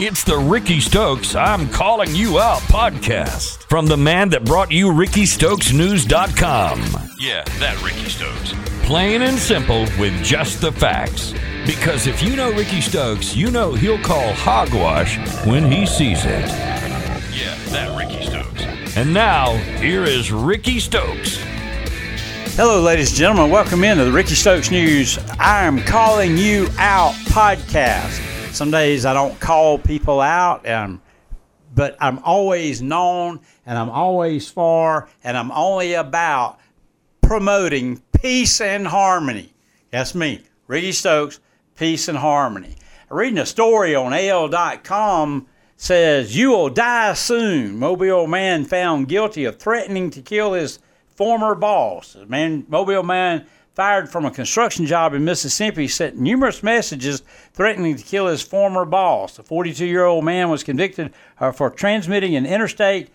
It's the Rickey Stokes I'm Calling You Out podcast from the man that brought you RickeyStokesNews.com. Yeah, that Rickey Stokes. Plain and simple with just the facts. Because if you know Rickey Stokes, you know he'll call hogwash when he sees it. Yeah, that Rickey Stokes. And now, here is Rickey Stokes. Hello, ladies and gentlemen. Welcome into the Rickey Stokes News I'm Calling You Out podcast. Some days I don't call people out, um, but I'm always known and I'm always for and I'm only about promoting peace and harmony. That's me, Rickey Stokes, peace and harmony. Reading a story on AL.com says, You will die soon. Mobile man found guilty of threatening to kill his former boss. A man, Mobile man fired from a construction job in Mississippi, sent numerous messages threatening to kill his former boss. The 42 year old man was convicted uh, for transmitting an interstate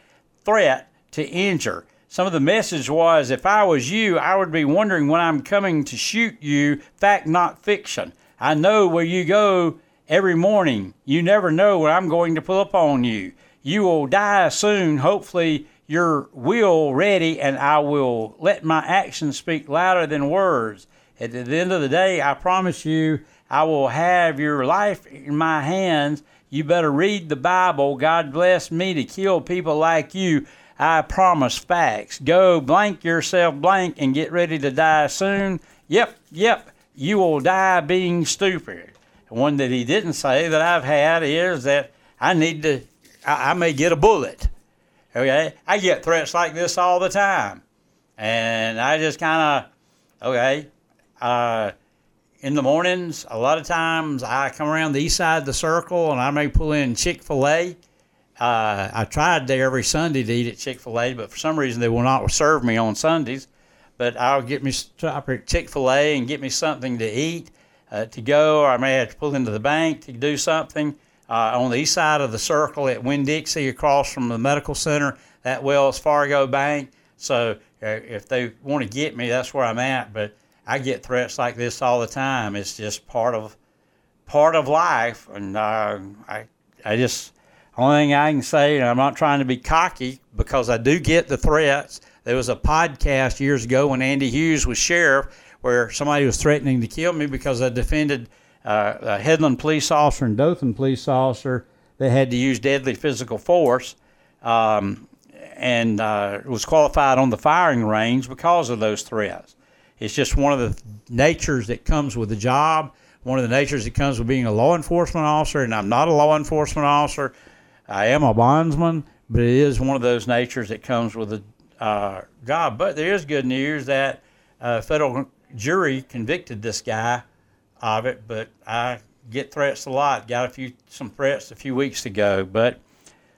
threat to injure. Some of the message was if I was you, I would be wondering when I'm coming to shoot you, fact, not fiction. I know where you go every morning. You never know when I'm going to pull up on you. You will die soon, hopefully your will ready, and I will let my actions speak louder than words. At the end of the day, I promise you, I will have your life in my hands. You better read the Bible. God bless me to kill people like you. I promise facts. Go blank yourself blank and get ready to die soon. Yep, yep, you will die being stupid. One that he didn't say that I've had is that I need to, I, I may get a bullet. Okay, I get threats like this all the time, and I just kind of, okay, uh, in the mornings, a lot of times I come around the east side of the circle and I may pull in Chick Fil A. Uh, I tried there every Sunday to eat at Chick Fil A, but for some reason they will not serve me on Sundays. But I'll get me stop at Chick Fil A and get me something to eat, uh, to go, or I may have to pull into the bank to do something uh, on the east side of the circle at Winn Dixie across from the medical center, that Wells Fargo Bank. So uh, if they want to get me, that's where I'm at. But I get threats like this all the time. It's just part of part of life, and uh, I I just only thing I can say, and I'm not trying to be cocky because I do get the threats. There was a podcast years ago when Andy Hughes was sheriff where somebody was threatening to kill me because I defended uh, a Headland police officer and Dothan police officer that had to use deadly physical force um, and uh, was qualified on the firing range because of those threats. It's just one of the natures that comes with the job, one of the natures that comes with being a law enforcement officer, and I'm not a law enforcement officer. I am a bondsman, but it is one of those natures that comes with the uh, job. But there is good news that a federal jury convicted this guy of it, but I get threats a lot. Got a few some threats a few weeks ago, but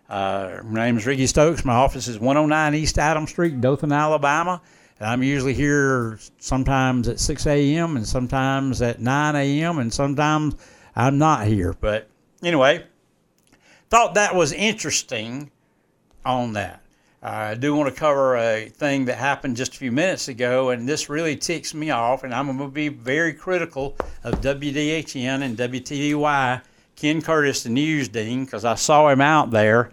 uh, my name is Rickey Stokes. My office is 109 East Adam Street, Dothan, Alabama. And I'm usually here sometimes at 6 a.m. and sometimes at 9 a.m. and sometimes I'm not here. But anyway, thought that was interesting on that. I do want to cover a thing that happened just a few minutes ago, and this really ticks me off, and I'm going to be very critical of WDHN and WTVY, Ken Curtis, the news dean, because I saw him out there.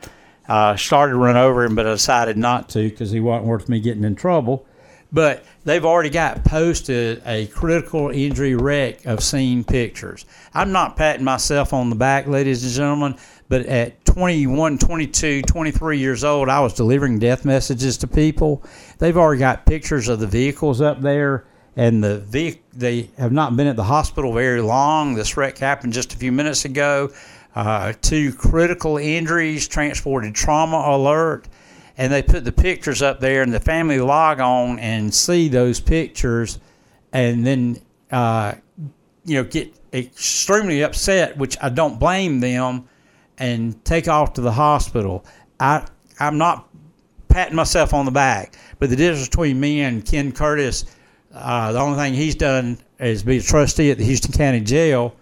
Uh, started to run over him, but I decided not to because he wasn't worth me getting in trouble. But they've already got posted a critical injury wreck of scene pictures. I'm not patting myself on the back, ladies and gentlemen, but at 21, 22, 23 years old, I was delivering death messages to people. They've already got pictures of the vehicles up there, and the ve- they have not been at the hospital very long. This wreck happened just a few minutes ago. Uh, two critical injuries, transported trauma alert, and they put the pictures up there, and the family log on and see those pictures, and then uh, you know get extremely upset, which I don't blame them and take off to the hospital. I I'm not patting myself on the back, but the difference between me and Ken Curtis, uh, the only thing he's done is be a trustee at the Houston County Jail,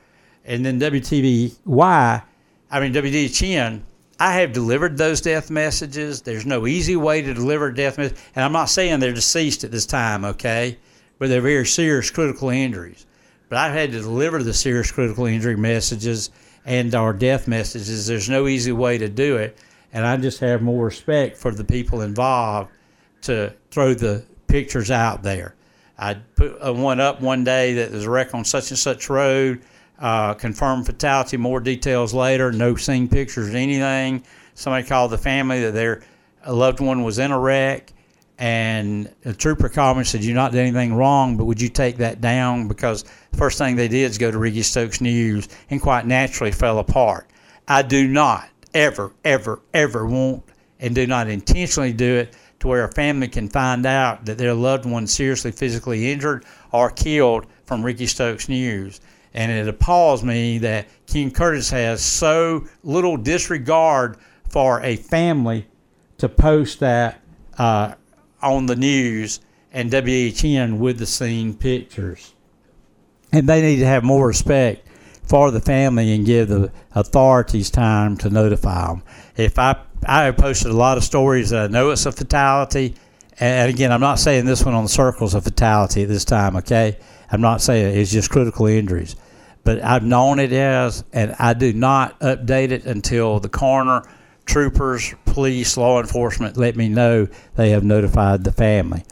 and then WTVY, I mean WDHN. I have delivered those death messages. There's no easy way to deliver death messages, and I'm not saying they're deceased at this time, okay? But they're very serious critical injuries. but I've had to deliver the serious critical injury messages and our death messages. There's no easy way to do it, and I just have more respect for the people involved to throw the pictures out there. I put one up one day that was a wreck on such and such road, uh, confirmed fatality. More details later. No scene pictures, anything. Somebody called the family that their loved one was in a wreck and the trooper called me and said, "You're not doing anything wrong, but would you take that down?" Because the first thing they did is go to Rickey Stokes News, and quite naturally fell apart. I do not ever, ever, ever want, and do not intentionally do it to where a family can find out that their loved one seriously physically injured or killed from Rickey Stokes News. And it appalls me that Ken Curtis has so little disregard for a family to post that. Uh, on the news and WHN with the scene pictures. And they need to have more respect for the family and give the authorities time to notify them. If I I have posted a lot of stories that I know it's a fatality, and again, I'm not saying this one on the circles a fatality at this time. Okay, I'm not saying it's just critical injuries, but I've known it as, and I do not update it until the coroner troopers, police, law enforcement let me know they have notified the family.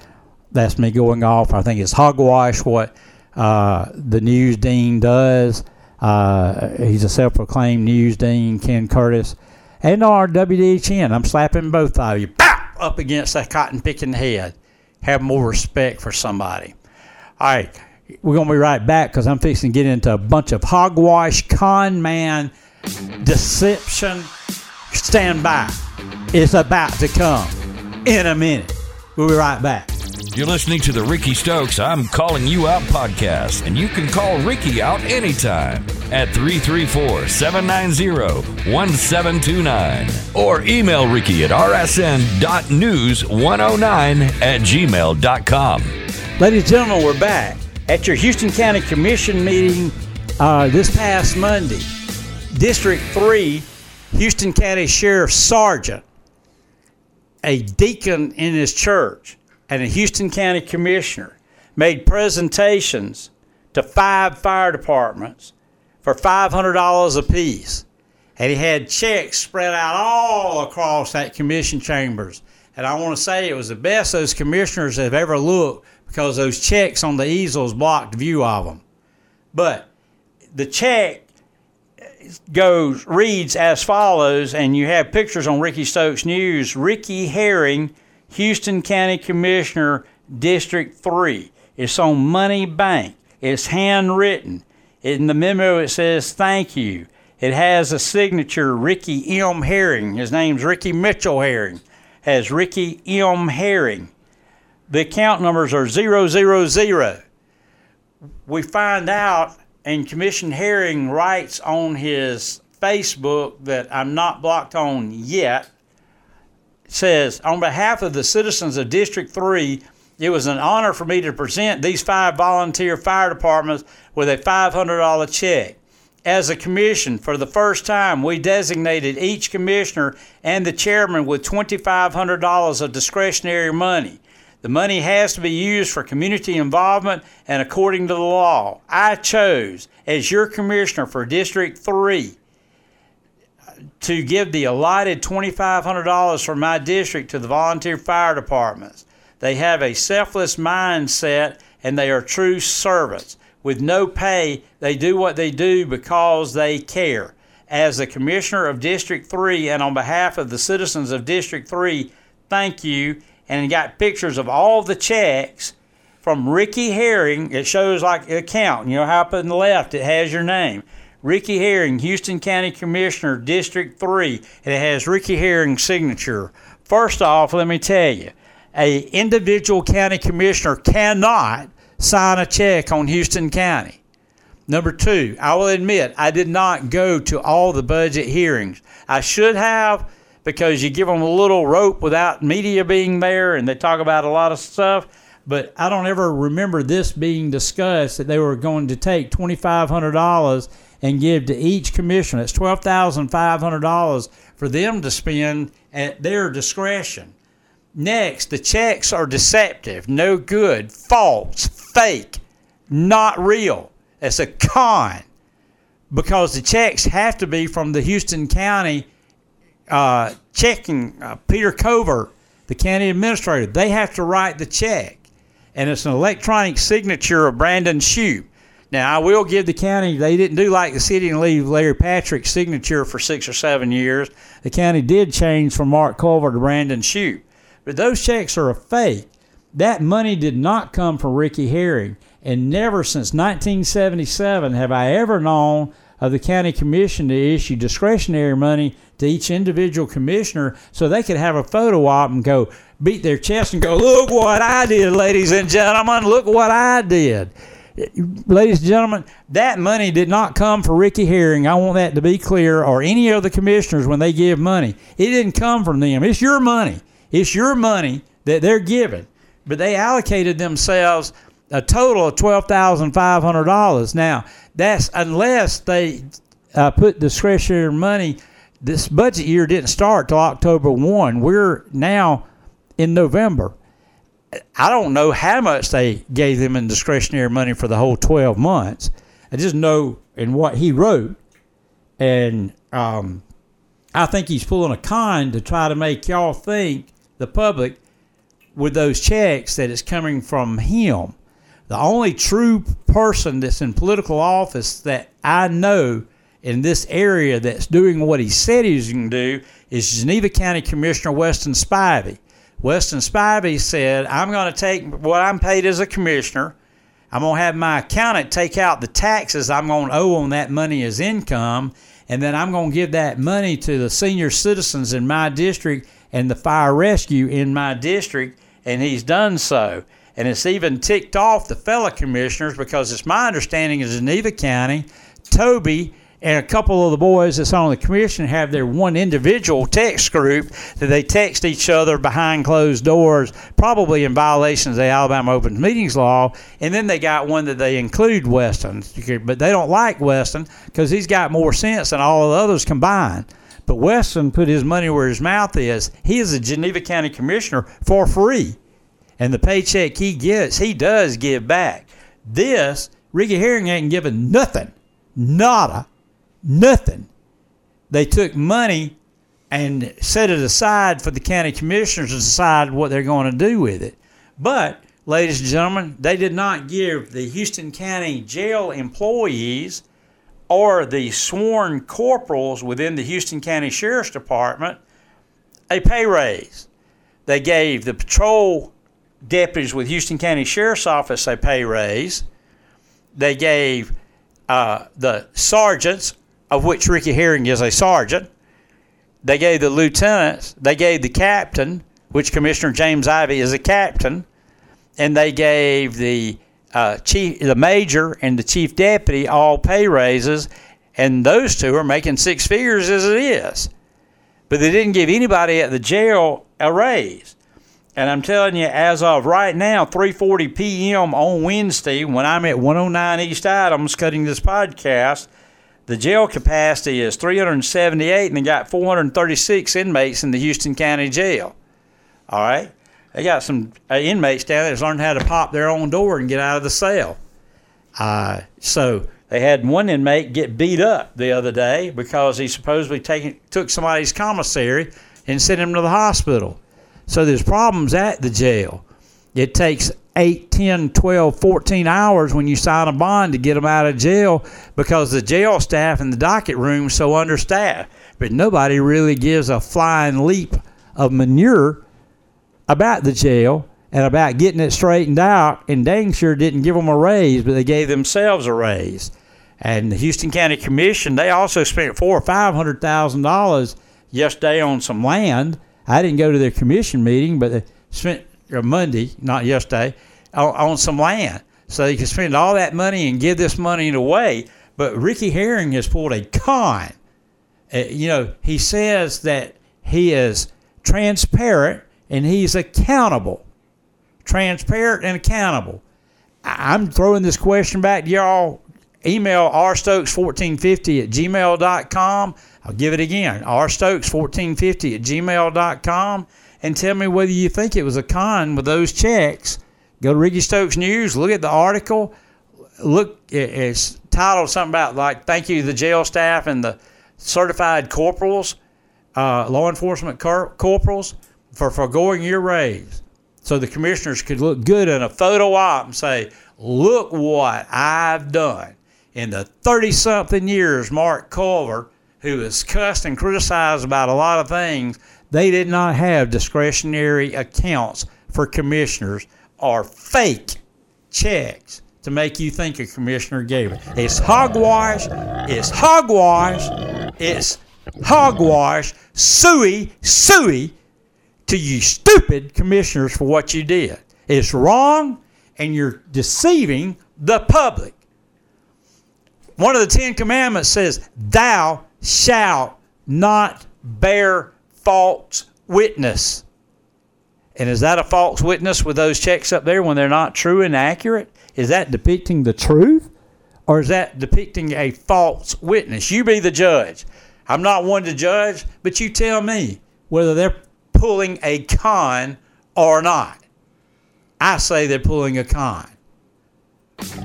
That's me going off. I think it's hogwash what uh, the news dean does. Uh, he's a self-proclaimed news dean, Ken Curtis, and our WDHN. I'm slapping both of you Bow! up against that cotton picking head. Have more respect for somebody. All right, we're gonna be right back because I'm fixing to get into a bunch of hogwash, con man, deception Stand by. It's about to come in a minute. We'll be right back. You're listening to the Rickey Stokes I'm Calling You Out podcast, and you can call Rickey out anytime at 334 790 1729 or email Rickey at rsn.news109 at gmail.com. Ladies and gentlemen, we're back at your Houston County Commission meeting uh, this past Monday. District 3 Houston County Sheriff Sergeant, a deacon in his church, and a Houston County Commissioner made presentations to five fire departments for $500 apiece. And he had checks spread out all across that commission chambers. And I want to say it was the best those commissioners have ever looked because those checks on the easels blocked view of them. But the check goes reads as follows, and you have pictures on Rickey Stokes News. Ricky Herring, Houston County Commissioner, District Three. It's on Money Bank. It's handwritten. In the memo, it says thank you. It has a signature, Ricky M. Herring. His name's Ricky Mitchell Herring. Has Ricky M. Herring. The account numbers are 000. We find out and Commission Herring writes on his Facebook that I'm not blocked on yet. Says, on behalf of the citizens of District 3, it was an honor for me to present these five volunteer fire departments with a $500 check. As a commission, for the first time, we designated each commissioner and the chairman with $2,500 of discretionary money. The money has to be used for community involvement and according to the law. I chose, as your commissioner for District 3, to give the allotted $2,500 for my district to the volunteer fire departments. They have a selfless mindset and they are true servants. With no pay, they do what they do because they care. As the commissioner of District 3 and on behalf of the citizens of District 3, thank you and got pictures of all the checks from Ricky Herring. It shows like account. You know how up in the left it has your name. Ricky Herring, Houston County Commissioner, District 3, and it has Ricky Herring's signature. First off, let me tell you, a individual county commissioner cannot sign a check on Houston County. Number two, I will admit I did not go to all the budget hearings. I should have, because you give them a little rope without media being there and they talk about a lot of stuff. But I don't ever remember this being discussed that they were going to take $2,500 and give to each commissioner. It's $12,500 for them to spend at their discretion. Next, the checks are deceptive, no good, false, fake, not real. It's a con because the checks have to be from the Houston County uh, checking uh, Peter Covert, the county administrator. They have to write the check, and it's an electronic signature of Brandon Shoupe. Now, I will give the county, they didn't do like the city and leave Larry Patrick's signature for six or seven years. The county did change from Mark Culver to Brandon Shoupe. But those checks are a fake. That money did not come from Ricky Herring. And never since 1977 have I ever known of the county commission to issue discretionary money to each individual commissioner so they could have a photo op and go beat their chest and go, Look what I did, ladies and gentlemen. Look what I did. Ladies and gentlemen, that money did not come for Ricky Herring. I want that to be clear, or any of the commissioners when they give money. It didn't come from them. It's your money. It's your money that they're giving. But they allocated themselves a total of twelve thousand five hundred dollars. Now that's unless they uh, put discretionary money. This budget year didn't start till October one. We're now in November. I don't know how much they gave them in discretionary money for the whole twelve months. I just know in what he wrote, and um, I think he's pulling a con to try to make y'all think the public with those checks that it's coming from him. The only true person that's in political office that I know in this area that's doing what he said he's going to do is Geneva County Commissioner Weston Spivey. Weston Spivey said, I'm going to take what I'm paid as a commissioner. I'm going to have my accountant take out the taxes I'm going to owe on that money as income, and then I'm going to give that money to the senior citizens in my district and the fire rescue in my district, and he's done so and it's even ticked off the fellow commissioners because it's my understanding in Geneva County, Toby and a couple of the boys that's on the commission have their one individual text group that they text each other behind closed doors, probably in violation of the Alabama Open Meetings Law. And then they got one that they include Weston, but they don't like Weston because he's got more sense than all the others combined. But Weston put his money where his mouth is. He is a Geneva County commissioner for free and the paycheck he gets, he does give back. This, Ricky Herring ain't given nothing, nada, nothing. They took money and set it aside for the county commissioners to decide what they're going to do with it. But, ladies and gentlemen, they did not give the Houston County jail employees or the sworn corporals within the Houston County Sheriff's Department a pay raise. They gave the patrol deputies with Houston County Sheriff's Office a pay raise. They gave uh, the sergeants, of which Ricky Herring is a sergeant, they gave the lieutenants, they gave the captain, which Commissioner James Ivy is a captain, and they gave the uh, chief, the major, and the chief deputy all pay raises, and those two are making six figures as it is. But they didn't give anybody at the jail a raise. And I'm telling you, as of right now, 3:40 p.m. on Wednesday, when I'm at 109 East Adams cutting this podcast, the jail capacity is 378, and they got 436 inmates in the Houston County Jail. All right, they got some uh, inmates down there that's learned how to pop their own door and get out of the cell. Uh, so they had one inmate get beat up the other day because he supposedly taken, took somebody's commissary and sent him to the hospital. So there's problems at the jail. It takes 8, 10, 12, 14 hours when you sign a bond to get them out of jail because the jail staff and the docket room is so understaffed. But nobody really gives a flying leap of manure about the jail and about getting it straightened out. And dang sure didn't give them a raise, but they gave themselves a raise. And the Houston County Commission, they also spent four or five hundred thousand dollars yesterday on some land I didn't go to their commission meeting, but they spent or Monday, not yesterday, on, on some land. So they could spend all that money and give this money away. But Ricky Herring has pulled a con. Uh, you know, he says that he is transparent and he's accountable. Transparent and accountable. I'm throwing this question back to y'all. Email rstokes1450 at gmail.com. I'll give it again, rstokes1450 at gmail.com, and tell me whether you think it was a con with those checks. Go to Rickey Stokes News, look at the article, look, it's titled something about like thank you to the jail staff and the certified corporals, uh, law enforcement cor- corporals for foregoing your raise. So the commissioners could look good in a photo op and say, look what I've done. In the 30 something years, Mark Culver, who is cussed and criticized about a lot of things, they did not have discretionary accounts for commissioners or fake checks to make you think a commissioner gave it. It's hogwash. It's hogwash. It's hogwash. Suey, suey to you stupid commissioners for what you did. It's wrong and you're deceiving the public. One of the Ten Commandments says, Thou shalt not bear false witness. And is that a false witness with those checks up there when they're not true and accurate? Is that depicting the truth? Or is that depicting a false witness? You be the judge. I'm not one to judge, but you tell me whether they're pulling a con or not. I say they're pulling a con.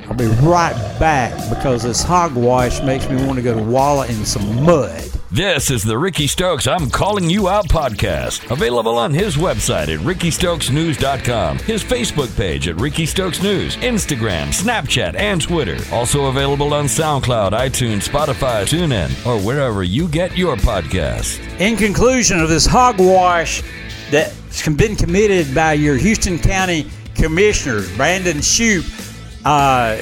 I'll be right back because this hogwash makes me want to go to Walla in some mud. This is the Rickey Stokes I'm Calling You Out podcast, available on his website at rickeystokesnews.com, his Facebook page at Rickey Stokes News, Instagram, Snapchat, and Twitter. Also available on SoundCloud, iTunes, Spotify, TuneIn, or wherever you get your podcast. In conclusion of this hogwash that's been committed by your Houston County commissioners, Brandon Shoupe, uh,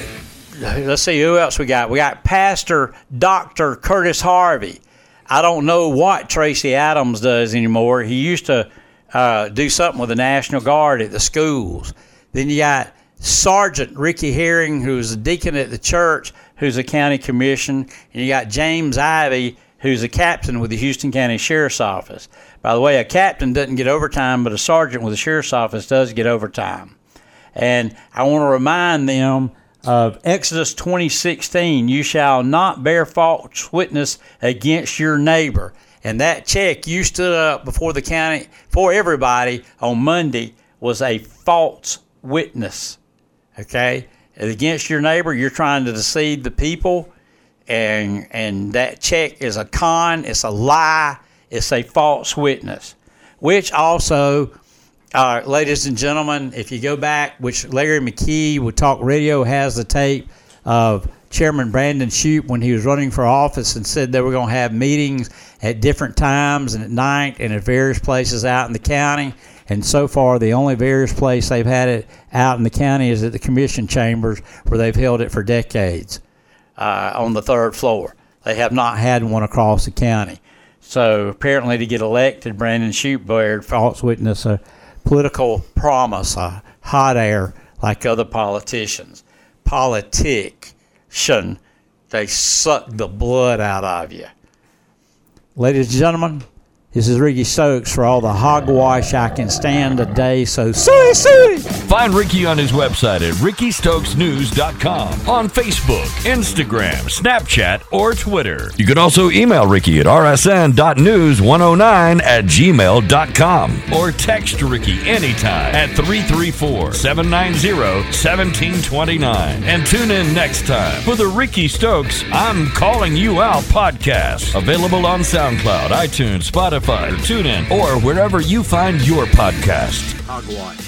let's see who else we got. We got Pastor Dr. Curtis Harvey. I don't know what Tracy Adams does anymore. He used to uh, do something with the National Guard at the schools. Then you got Sergeant Ricky Herring, who's a deacon at the church, who's a county commission, and you got James Ivy, who's a captain with the Houston County Sheriff's Office. By the way, a captain doesn't get overtime, but a sergeant with the Sheriff's Office does get overtime. And I want to remind them of Exodus 20:16, you shall not bear false witness against your neighbor. And that check you stood up before the county for everybody on Monday was a false witness. Okay? Against your neighbor, you're trying to deceive the people and and that check is a con, it's a lie, it's a false witness. Which also uh, ladies and gentlemen, if you go back, which Larry McKee with Talk Radio has the tape of Chairman Brandon Shoupe when he was running for office and said they were going to have meetings at different times and at night and at various places out in the county. And so far, the only various place they've had it out in the county is at the commission chambers where they've held it for decades uh, on the third floor. They have not had one across the county. So apparently, to get elected, Brandon Shoupe bared false witness. Uh, political promise, a hot air like other politicians. Politician, they suck the blood out of you. Ladies and gentlemen, this is Rickey Stokes for all the hogwash I can stand today. So, suey, suey. Find Rickey on his website at rickeystokesnews.com, on Facebook, Instagram, Snapchat, or Twitter. You can also email Rickey at rsn.news109 at gmail.com or text Rickey anytime at 334 790 1729. And tune in next time for the Rickey Stokes I'm Calling You Out podcast, available on SoundCloud, iTunes, Spotify, TuneIn, or wherever you find your podcast. Hogwash.